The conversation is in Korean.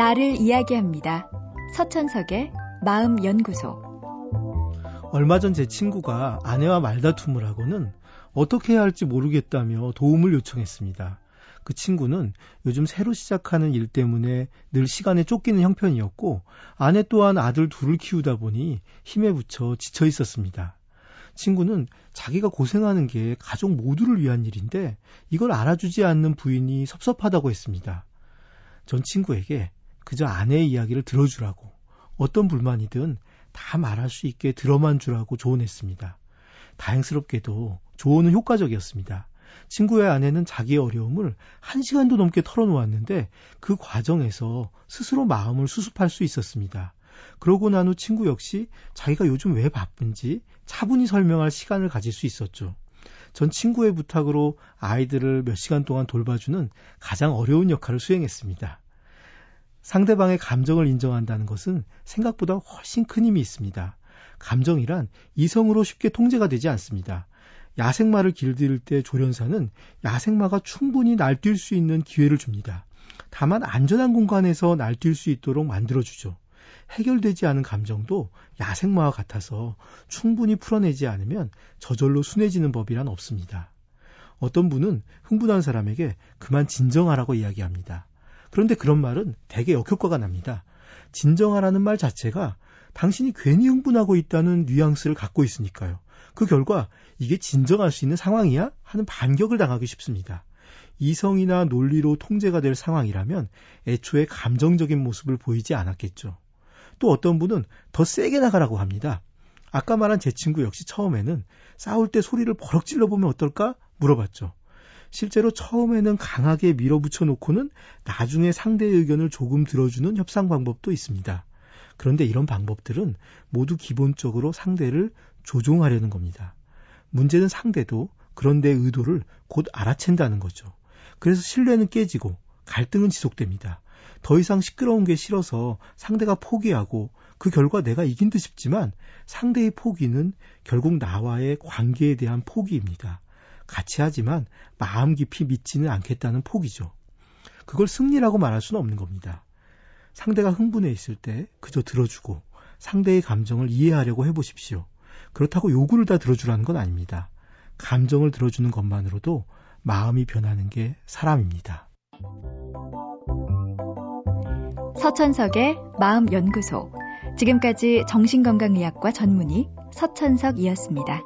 나를 이야기합니다. 서천석의 마음연구소. 얼마 전 제 친구가 아내와 말다툼을 하고는 어떻게 해야 할지 모르겠다며 도움을 요청했습니다. 그 친구는 요즘 새로 시작하는 일 때문에 늘 시간에 쫓기는 형편이었고 아내 또한 아들 둘을 키우다 보니 힘에 부쳐 지쳐 있었습니다. 친구는 자기가 고생하는 게 가족 모두를 위한 일인데 이걸 알아주지 않는 부인이 섭섭하다고 했습니다. 전 친구에게 그저 아내의 이야기를 들어주라고 어떤 불만이든 다 말할 수 있게 들어만 주라고 조언했습니다. 다행스럽게도 조언은 효과적이었습니다. 친구의 아내는 자기의 어려움을 한 시간도 넘게 털어놓았는데 그 과정에서 스스로 마음을 수습할 수 있었습니다. 그러고 난 후 친구 역시 자기가 요즘 왜 바쁜지 차분히 설명할 시간을 가질 수 있었죠. 전 친구의 부탁으로 아이들을 몇 시간 동안 돌봐주는 가장 어려운 역할을 수행했습니다. 상대방의 감정을 인정한다는 것은 생각보다 훨씬 큰 힘이 있습니다. 감정이란 이성으로 쉽게 통제가 되지 않습니다. 야생마를 길들일 때 조련사는 야생마가 충분히 날뛸 수 있는 기회를 줍니다. 다만 안전한 공간에서 날뛸 수 있도록 만들어주죠. 해결되지 않은 감정도 야생마와 같아서 충분히 풀어내지 않으면 저절로 순해지는 법이란 없습니다. 어떤 분은 흥분한 사람에게 그만 진정하라고 이야기합니다. 그런데 그런 말은 대개 역효과가 납니다. 진정하라는 말 자체가 당신이 괜히 흥분하고 있다는 뉘앙스를 갖고 있으니까요. 그 결과 이게 진정할 수 있는 상황이야? 하는 반격을 당하기 쉽습니다. 이성이나 논리로 통제가 될 상황이라면 애초에 감정적인 모습을 보이지 않았겠죠. 또 어떤 분은 더 세게 나가라고 합니다. 아까 말한 제 친구 역시 처음에는 싸울 때 소리를 버럭 질러보면 어떨까? 물어봤죠. 실제로 처음에는 강하게 밀어붙여 놓고는 나중에 상대의 의견을 조금 들어주는 협상 방법도 있습니다. 그런데 이런 방법들은 모두 기본적으로 상대를 조종하려는 겁니다. 문제는 상대도 그런데 의도를 곧 알아챈다는 거죠. 그래서 신뢰는 깨지고 갈등은 지속됩니다. 더 이상 시끄러운 게 싫어서 상대가 포기하고 그 결과 내가 이긴 듯 싶지만 상대의 포기는 결국 나와의 관계에 대한 포기입니다. 같이 하지만 마음 깊이 믿지는 않겠다는 포기죠. 그걸 승리라고 말할 수는 없는 겁니다. 상대가 흥분해 있을 때 그저 들어주고 상대의 감정을 이해하려고 해보십시오. 그렇다고 요구를 다 들어주라는 건 아닙니다. 감정을 들어주는 것만으로도 마음이 변하는 게 사람입니다. 서천석의 마음연구소. 지금까지 정신건강의학과 전문의 서천석이었습니다.